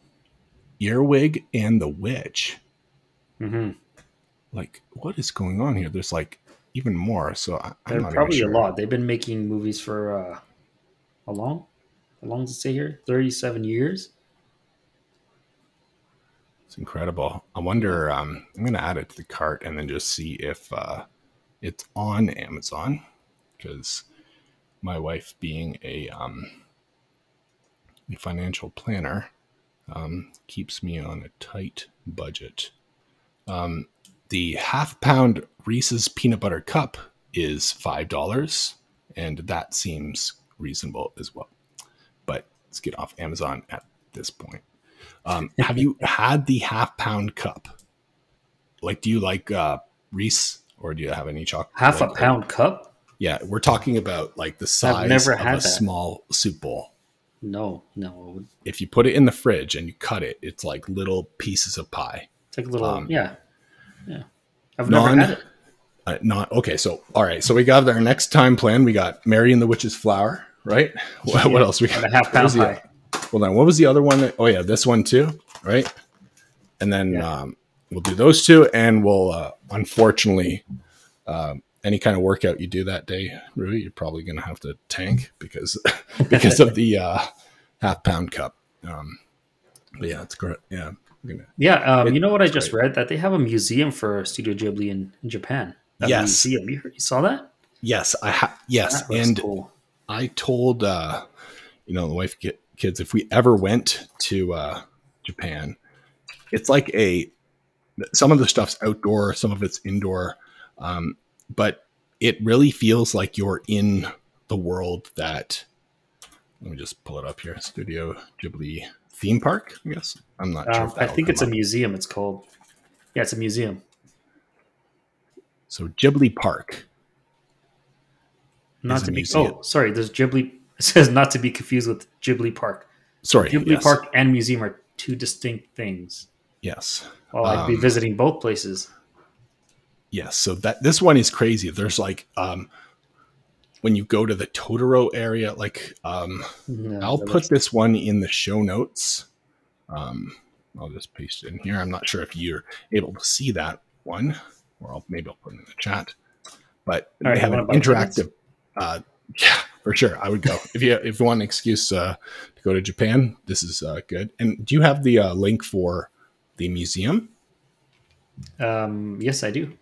Earwig and the Witch. hmm Like, what is going on here? There's like even more. So I, I'm they're not even probably sure. a lot they've been making movies for uh how long how long does it say here 37 years It's incredible. I wonder. Um, I'm going to add it to the cart and then just see if uh, it's on Amazon because my wife, being a, um, financial planner, um, keeps me on a tight budget. Um, the half pound Reese's peanut butter cup is five dollars, and that seems reasonable as well. But let's get off Amazon at this point. Um, have you had the half pound cup? Like, do you like uh, Reese or do you have any chocolate? half a like- pound cup Yeah, we're talking about like the size never of had a that. small soup bowl. no no If you put it in the fridge and you cut it, it's like little pieces of pie. it's like a little Um, yeah yeah i've non- never had it Uh, not okay. So all right. So we got our next time plan. We got Mary and the Witch's Flower. Right. What, what else we got? and a half pound pie Well, then what was the other one? That, oh yeah, this one too. Right. And then Yeah. um, we'll do those two, and we'll uh, unfortunately. Um, any kind of workout you do that day, Rui, you're probably going to have to tank because because of the uh, half pound cup. Um, but yeah, it's great. Yeah, gonna- Yeah, um, It- you know what I just great. read that they have a museum for Studio Ghibli in, in Japan. That Yes. museum. You, heard, you saw that? yes, I ha- yes, That and cool. I told uh, you know the wife ki- kids if we ever went to uh, Japan, it's like a some of the stuff's outdoor, some of it's indoor, um, but it really feels like you're in the world that. Let me just pull it up here. Studio Ghibli theme park. I guess I'm not sure. Um, I think it's a museum. It's called. Yeah, it's a museum. so Ghibli Park. Not to be. museum. Oh, sorry. There's Ghibli. It says not to be confused with Ghibli Park. Sorry, Ghibli yes. Park and museum are two distinct things. Yes, Well, I'd be Um, visiting both places. yes. So that this one is crazy. There's like um, when you go to the Totoro area, like um, No, I'll put looks- this one in the show notes. Um, I'll just paste it in here. I'm not sure if you're able to see that one, or I'll, maybe I'll put it in the chat. But All right, they have an wanna buy tickets? interactive. Uh, yeah, for sure. I would go if you if you want an excuse uh, to go to Japan. This is uh, good. And do you have the uh, link for the museum? Um, yes, I do.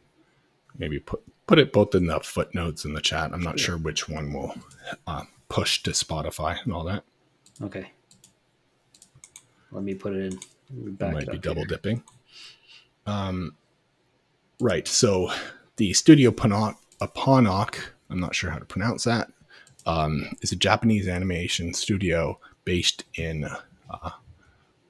Maybe put put it both in the footnotes in the chat. I'm not sure which one will uh, push to Spotify and all that. Okay. Let me put it in. Back might be up double here. dipping. Um, right. So the Studio Ponoc, Ponoc, I'm not sure how to pronounce that, um, a Japanese animation studio based in uh,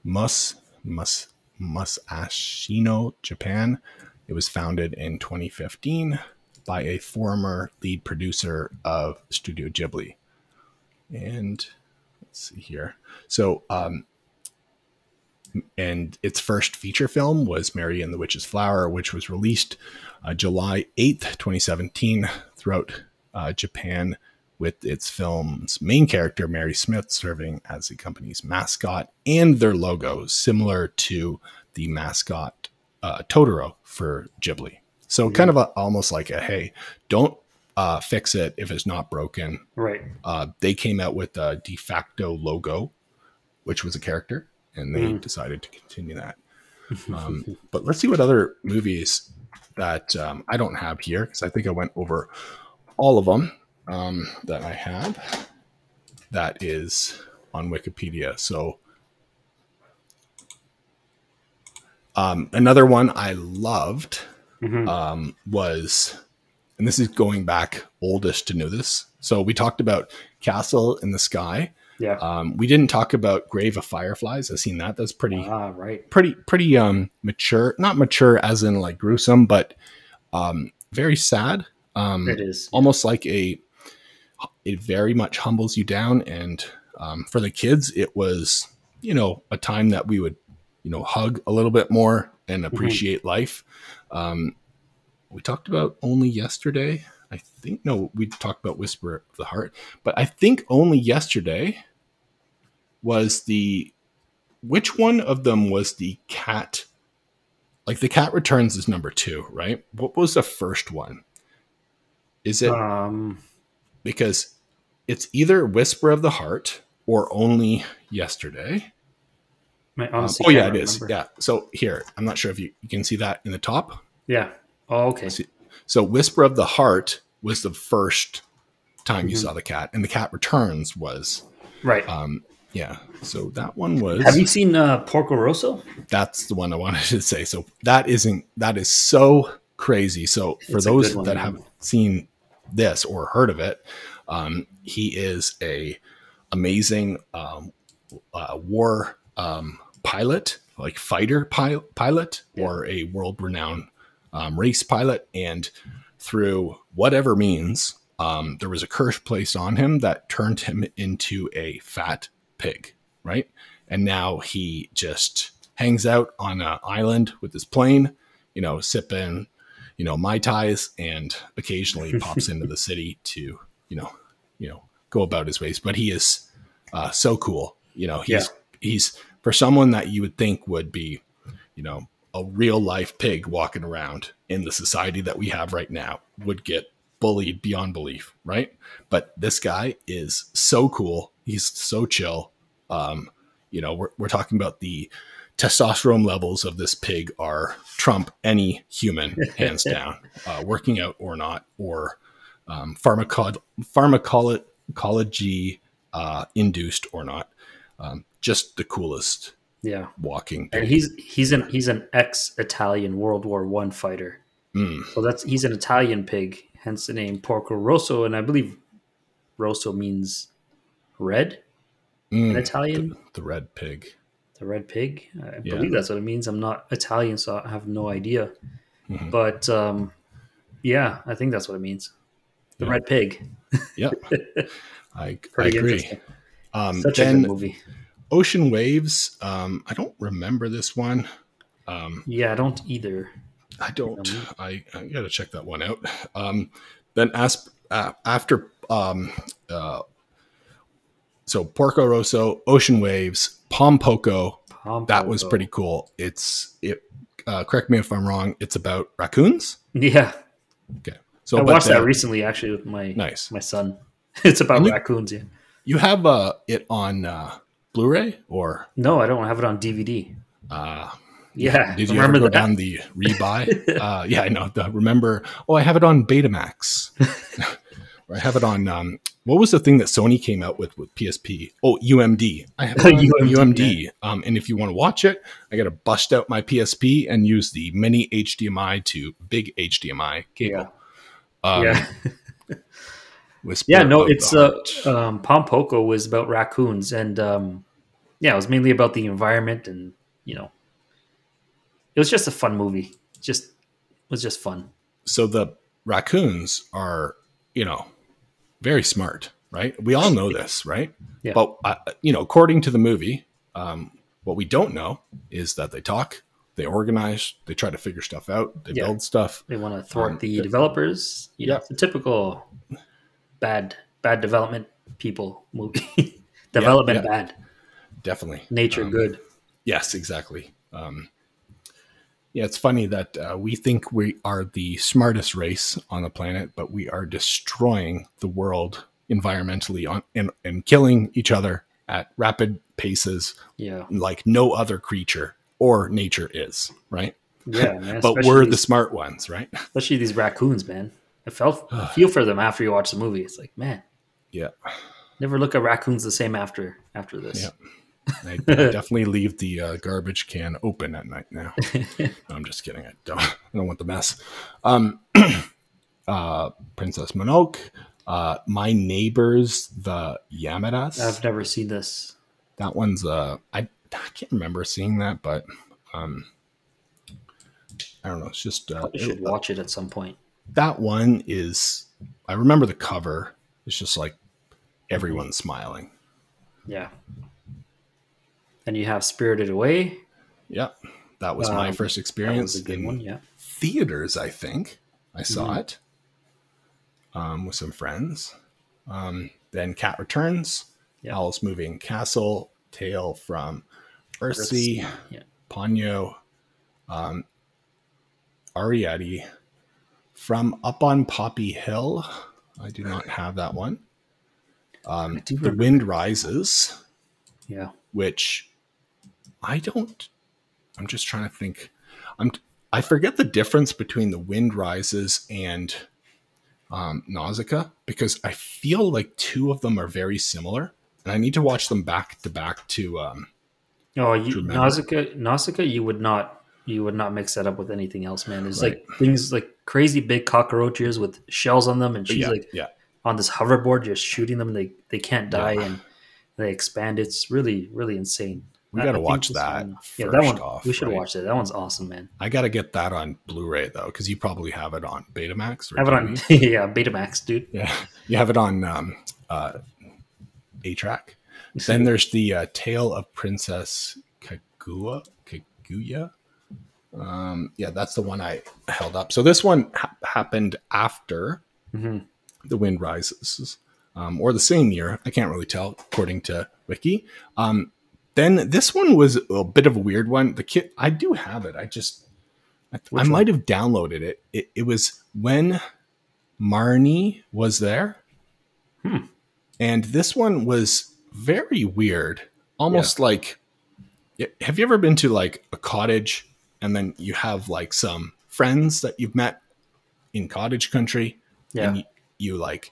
Mus Mus Musashino, Japan. It was founded in 2015 by a former lead producer of Studio Ghibli. And let's see here. So um, and its first feature film was Mary and the Witch's Flower, which was released uh, July 8th, 2017, throughout uh, Japan, with its film's main character, Mary Smith, serving as the company's mascot and their logo, similar to the mascot uh, Totoro for Ghibli. So, kind of a, almost like a hey, don't uh, fix it if it's not broken. Right. Uh, they came out with a de facto logo, which was a character, and they Mm. decided to continue that. Um, but let's see what other movies that um, I don't have here because I think I went over all of them um, that I have. That is on Wikipedia. So um, another one I loved Mhm. um, was, and this is going back oldest to know this. So we talked about Castle in the Sky. yeah. Um, we didn't talk about Grave of Fireflies. I've seen that. That's pretty ah, right. pretty pretty um mature not mature as in like gruesome but um very sad um It is. almost like a it very much humbles you down. And um, for the kids it was you know a time that we would you know hug a little bit more and appreciate life. Um we talked about only yesterday. I think no we talked about whisper of the heart. But i think only yesterday was the which one of them was the cat? Like the cat returns is number two right? What was the first one is it Um, because it's either whisper of the heart or only yesterday Um, oh yeah it can't is yeah so here i'm not sure if you, you can see that in the top Yeah. Oh, okay. See- so whisper of the heart was the first time you Mhm. saw the cat and the cat returns was Right. um yeah so that one was Have you seen uh, Porco Rosso? that's the one I wanted to say. So that isn't that is so crazy. So for It's those that haven't seen this or heard of it, um, he is a amazing um, uh, war um, pilot, like fighter pi- pilot, Yeah. or a world renowned um, race pilot, and through whatever means, um, there was a curse placed on him that turned him into a fat pig, right? And now he just hangs out on an island with his plane, you know, sipping, you know, mai tais, and occasionally pops into the city to, you know, you know, go about his ways. But he is uh, so cool, you know. He's he's for someone that you would think would be, you know, a real life pig walking around in the society that we have right now would get bullied beyond belief, right? But this guy is so cool. He's so chill. Um, you know, we're, we're talking about the testosterone levels of this pig are trump any human, hands down, uh, working out or not, or um, pharmaco- pharmacology uh, induced or not. Um, just the coolest Yeah. walking And he's he's an he's an ex Italian World War One fighter. Mm, So that's he's an Italian pig, hence the name Porco Rosso, and I believe Rosso means red in mm, Italian. the, the red pig. The red pig. I Yeah. believe that's what it means. I'm not Italian, so I have no idea. Mhm. But um, yeah, I think that's what it means. The Yeah. red pig. Yep. I, I agree. Um, Such a good movie. Ocean Waves. Um, I don't remember this one. Um, Yeah, I don't either. I don't. Um, I, I got to check that one out. Um, then as, uh, after, um, uh, so Porco Rosso, Ocean Waves, Pom Poko. Pom That was pretty cool. It's it. Uh, correct me if I'm wrong. It's about raccoons. Yeah, Okay, so I watched that recently actually with my Nice. my son. It's about you- raccoons. Yeah. You have uh, it on uh, Blu-ray or No, I don't have it on DVD. uh, Yeah, Did you remember ever go that? down the rebuy? uh, yeah, I know. The, remember? Oh, I have it on Betamax. I have it on. Um, what was the thing that Sony came out with with PSP? Oh, UMD. I have UMD, UMD. Um, and if you want to watch it, I got to bust out my PSP and use the mini HDMI to big HDMI cable. Um, yeah, yeah. No, it's uh, um, Pom Poko was about raccoons, and um, yeah, it was mainly about the environment, and you know, it was just a fun movie. Just it was just fun. so the raccoons are, you know, very smart, right? We all know this, right? Yeah. But uh, you know, according to the movie, um, what we don't know is that they talk, they organize, they try to figure stuff out, they Yeah. build stuff. They want to thwart Um, the developers. You know, Yeah. it's a typical bad bad development people movie. development yeah. bad, Definitely. nature Um, good. Yes, exactly. Um, yeah, it's funny that uh, we think we are the smartest race on the planet, but we are destroying the world environmentally on, and, and killing each other at rapid paces Yeah, like no other creature or nature is, right? yeah, man. But we're the smart ones, right? especially these raccoons, man. I felt I feel for them after you watch the movie. It's like, man, Yeah. never look at raccoons the same after after this. Yeah. I, definitely leave the uh, garbage can open at night now. No, I'm just kidding. I don't. I don't want the mess. Um, uh, Princess Mononoke, uh, my neighbors, the Yamadas. I've never seen this. that one's. Uh, I I can't remember seeing that, but um, I don't know. It's just uh, should watch it at some point. that one is. I remember the cover. It's just like everyone smiling. Yeah. And you have Spirited Away. Yeah, that was my Um, first That experience was a good in one. Yeah. theaters. I think I saw Mhm. it um, with some friends. Um, then Cat Returns, Yeah. Howl's Moving Castle, Tale from Earthsea, Yeah. Ponyo, um, Arrietty, from Up on Poppy Hill. I do not have that one. Um, the. Wind Rises, Yeah. which I don't. I'm just trying to think. I'm. I forget the difference between the Wind Rises and um, Nausicaa because I feel like two of them are very similar, and I need to watch them back to back to. Um, Oh, you. Nausicaa, Nausicaa, you would not, you would not mix that up with anything else, man. There's Right. like things like crazy big cockroaches with shells on them, and she's yeah, like yeah, on this hoverboard, just shooting them. And they they can't die, Yeah. and they expand. It's really really insane. We got to watch that. yeah, that one. off, we should right? watch that. That one's awesome, man. I got to get that on Blu-ray though, because you probably have it on Betamax. Or Have it on, yeah, Betamax, dude. Yeah, you have it on um, uh, A track. Then there's the uh, Tale of Princess Kaguya. Kaguya. Um, yeah, that's the one I held up. So this one ha- happened after Mhm. The Wind Rises, um, or the same year. I can't really tell according to Wiki. Um, then this one was a bit of a weird one. The kid, I do have it. I just, I, I one? might have downloaded it. It, it was when Marnie was there. Hmm. And this one was very weird. Almost like have you ever been to like a cottage and then you have like some friends that you've met in cottage country Yeah, and you, you like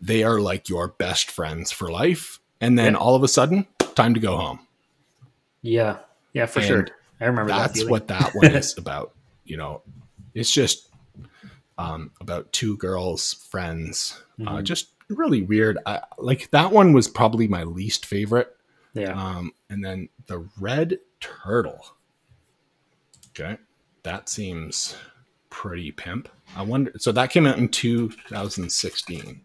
they are like your best friends for life and then Yeah. all of a sudden time to go home. Yeah, yeah, for And sure. I remember. That's feeling. what that one is about. You know, it's just um, about two girls, friends. Uh, Mhm. just really weird. I, like that one was probably my least favorite. Yeah, Um, and then the red turtle. Okay, that seems pretty pimp. I wonder. So that came out in 2016.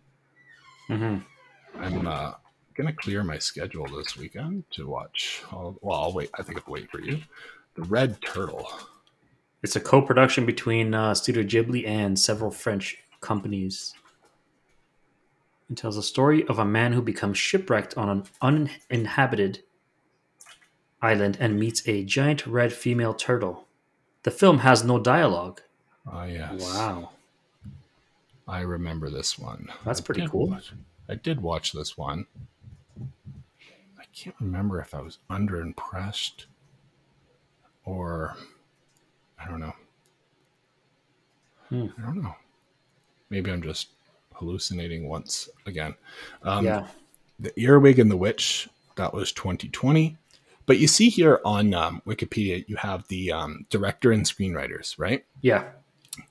Mm-hmm. I'm uh, gonna clear my schedule this weekend to watch. I'll, well, I'll wait. I think I'll wait for you. The Red Turtle. It's a co-production between uh, Studio Ghibli and several French companies. It tells the story of a man who becomes shipwrecked on an uninhabited island and meets a giant red female turtle. The film has no dialogue. Ah, yes. Wow. I remember this one. That's pretty cool. watch- I did watch this one. Can't remember if I was underimpressed or I don't know. Hmm. I don't know. Maybe I'm just hallucinating once again. Um, yeah. The Earwig and the Witch, that was 2020. But you see here on um, Wikipedia, you have the um, director and screenwriters, right? Yeah.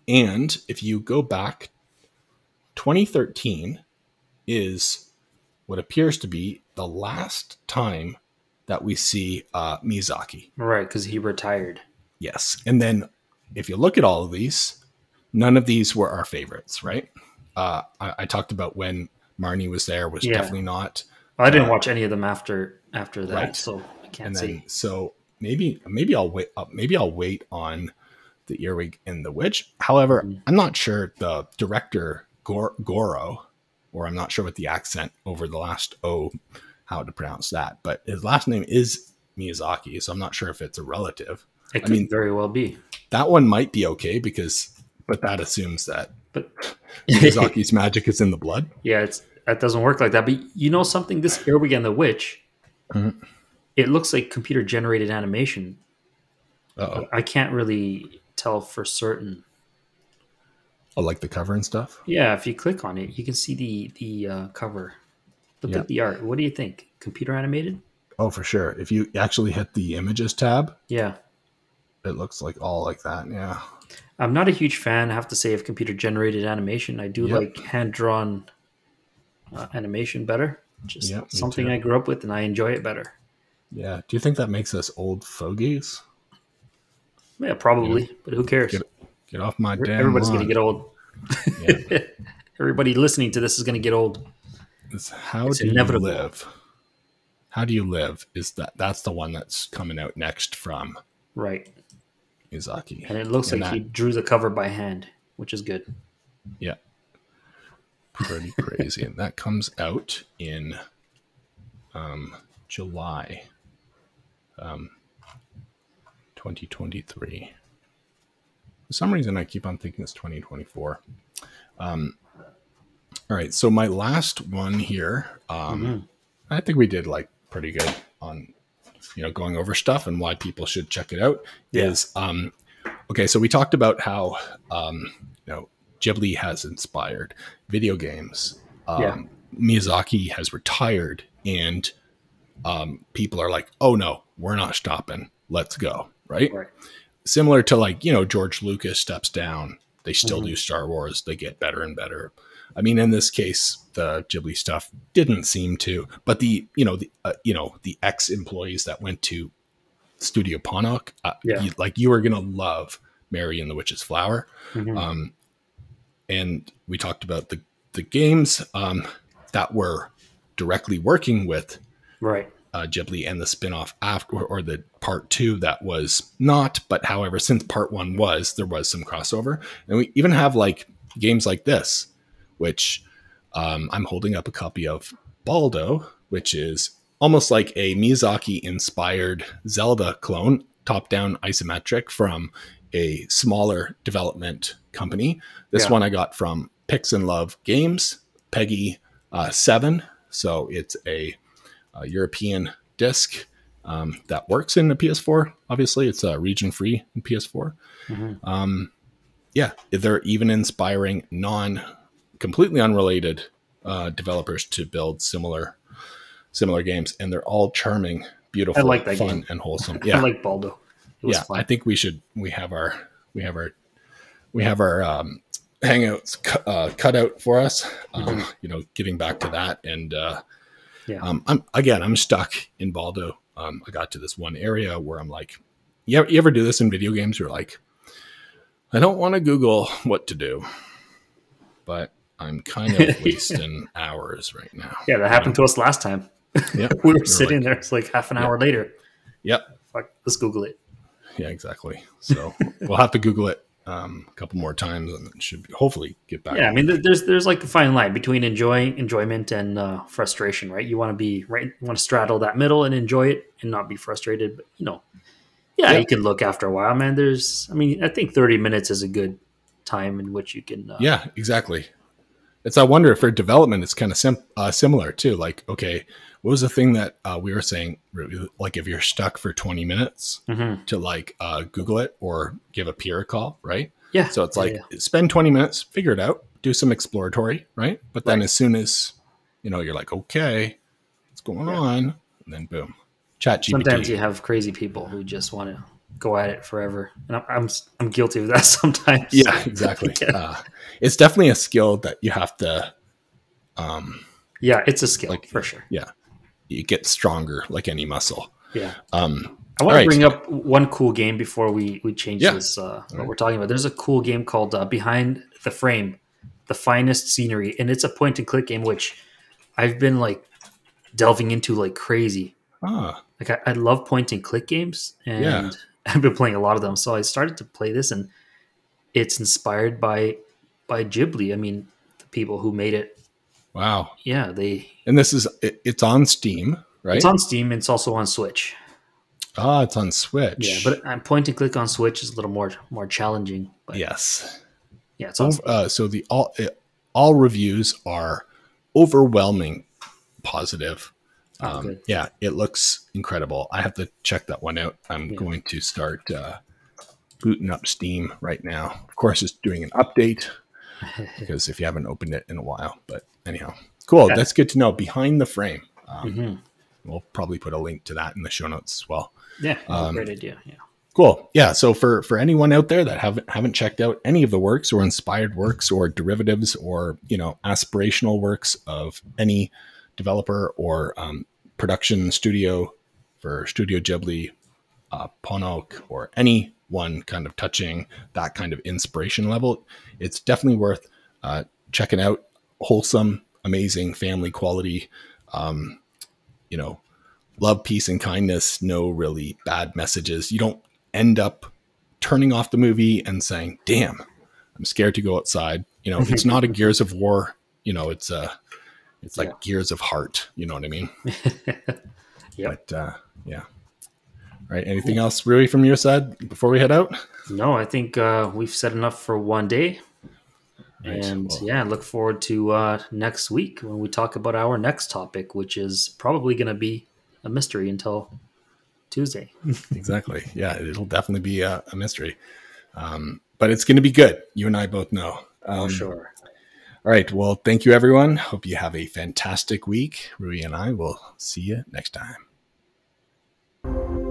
And if you go back, 2013 is what appears to be the last time that we see uh, Miyazaki. Right, because he retired. Yes. And then if you look at all of these, none of these were our favorites, right? Uh, I, I talked about when Marnie was there was Yeah. definitely not. I didn't Uh, watch any of them after after that, Right. so I can't and see. then so maybe maybe I'll wait uh, maybe I'll wait on the earwig and the witch. However, Mhm. I'm not sure the director Gor- Goro, or I'm not sure what the accent over the last O how to pronounce that, but his last name is Miyazaki, so I'm not sure if it's a relative. It I could mean- very well be. That one might be okay because, but that assumes that But Miyazaki's magic is in the blood. yeah, it's that doesn't work like that. But you know something? This Earwig and the Witch, Mhm. it looks like computer generated animation. Uh-oh. I can't really tell for certain. Oh, like the cover and stuff. Yeah, if you click on it, you can see the the uh, cover. Look Yeah. at the art. What do you think? Computer animated? Oh, for sure. If you actually hit the images tab, Yeah. it looks like all like that. Yeah. I'm not a huge fan, I have to say, of computer generated animation. I do Yep. like hand drawn uh, animation better. Just Yep, something. I grew up with, and I enjoy it better. Yeah. Do you think that makes us old fogies? Yeah, probably, but who cares? Get Get off my damn Everybody's going to get old. Yeah. Everybody listening to this is going to get old. It's how It's do inevitable. you live? How do you live? Is that that's the one that's coming out next from Right. Miyazaki. And it looks And like that- he drew the cover by hand, which is good. Yeah. Pretty crazy. and that comes out in um, July um, 2023. For some reason, I keep on thinking it's 2024. Um, all right. So, my last one here, um, Mhm. I think we did like pretty good on, you know, going over stuff and why people should check it out. Yeah. Is um, okay. So we talked about how um, you know Ghibli has inspired video games. Um, Yeah. Miyazaki has retired, and um, people are like, "Oh no, we're not stopping. Let's go!" Right? Right. Similar to like you know George Lucas steps down, they still Mhm. do Star Wars. They get better and better. I mean, in this case, the Ghibli stuff didn't seem to, but the you know the uh, you know the ex employees that went to Studio Ponoc, uh, Yeah. you- like you are gonna love Mary and the Witch's Flower. Mhm. Um, and we talked about the the games um, that were directly working with right. Uh, Ghibli and the spin-off after or the part two that was not, but however, since part one was, there was some crossover. And we even have like games like this, which um, I'm holding up a copy of Baldo, which is almost like a Miyazaki inspired Zelda clone, top down isometric from a smaller development company. This Yeah. one I got from Pix and Love Games, PEGI uh, 7. So it's a uh, European disc um, that works in a PS4. Obviously, it's uh, region free in PS4. Mhm. Um, yeah, they're even inspiring non completely unrelated uh, developers to build similar similar games, and they're all charming, beautiful, like that fun, game. and wholesome. Yeah, I like Baldo. It was yeah. fun. I think we should. We have our we have our we have our um, hangouts cu- uh, cut out for us. Um, Mhm. You know, getting back to that, and uh, Yeah. um, I'm again, I'm stuck in Baldo. Um, I got to this one area where I'm like, you ever, you ever do this in video games? You're like, I don't want to Google what to do, but I'm kind of wasting hours right now. Yeah, that happened to us last time. Yeah, we were sitting like- there. It's like half an Yeah. hour later. Yep. Fuck, let's Google it. Yeah, exactly. So we'll have to Google it um, a couple more times, and should be, hopefully get back. Yeah, I mean, th- there's there's like a fine line between enjoy enjoyment and uh, frustration, right? You want to be right, you want to straddle that middle and enjoy it and not be frustrated. But you know, yeah, Yeah. you can look after a while, man. There's, I mean, I think 30 minutes is a good time in which you can. Uh, Yeah, exactly. It's I wonder if for development it's kind of sim- uh, similar too. Like, okay, what was the thing that uh, we were saying? Like, if you're stuck for 20 minutes, mhm. to like uh, Google it or give a peer a call, right? yeah. So it's like yeah. spend 20 minutes, figure it out, do some exploratory, right? But then Right. as soon as you know you're like, okay, what's going Yeah. on? And then boom, ChatGPT. sometimes you have crazy people who just want to go at it forever, and I'm I'm, I'm guilty of that sometimes. yeah, exactly. Yeah. Uh, it's definitely a skill that you have to um, yeah, it's a skill Like- for sure. You get stronger like any muscle. Yeah. Um, I want to bring up one cool game before we we change Yeah. this. Uh, what Alright. we're talking about. There's a cool game called uh, Behind the Frame, the finest scenery, and it's a point and click game which I've been like delving into like crazy. ah, Like I, I love point and click games, and Yeah. I've been playing a lot of them. So I started to play this, and it's inspired by by Ghibli. I mean, the people who made it. Wow. Yeah, they. And this is it, it's on Steam, right? It's on Steam. And it's also on Switch. ah, it's on Switch. Yeah, but uh, point and click on Switch is a little more more challenging. But yes. yeah, it's on uh, so the all uh, all reviews are overwhelming positive. Oh, Um, yeah, it looks incredible. I have to check that one out. I'm Yeah. going to start uh, booting up Steam right now. Of course, it's doing an update because if you haven't opened it in a while. But anyhow, cool. Yeah. That's good to know. Behind the frame. Um, Mhm. We'll probably put a link to that in the show notes as well. Yeah, Um, great idea. Yeah. Cool. Yeah. So for for anyone out there that haven't haven't checked out any of the works or inspired works or derivatives or you know aspirational works of any developer or um, production studio for Studio Ghibli, uh, Ponoc, or anyone kind of touching that kind of inspiration level, it's definitely worth uh, checking out. Wholesome, amazing, family quality. Um, you know, love, peace, and kindness, no really bad messages. You don't end up turning off the movie and saying, damn, I'm scared to go outside. You know, it's not a Gears of War, you know, it's a, it's like Yeah. Gears of Heart. You know what I mean? Yep. But, uh, yeah. All right. Anything else really from your side before we head out? No, I think uh, we've said enough for one day. Right, and well- yeah, look forward to uh, next week when we talk about our next topic, which is probably going to be a mystery until Tuesday. Exactly. Yeah. It'll definitely be a, a mystery. Um, but it's going to be good. You and I both know. Um, For sure. All right. Well, thank you, everyone. Hope you have a fantastic week. Rui and I will see you next time.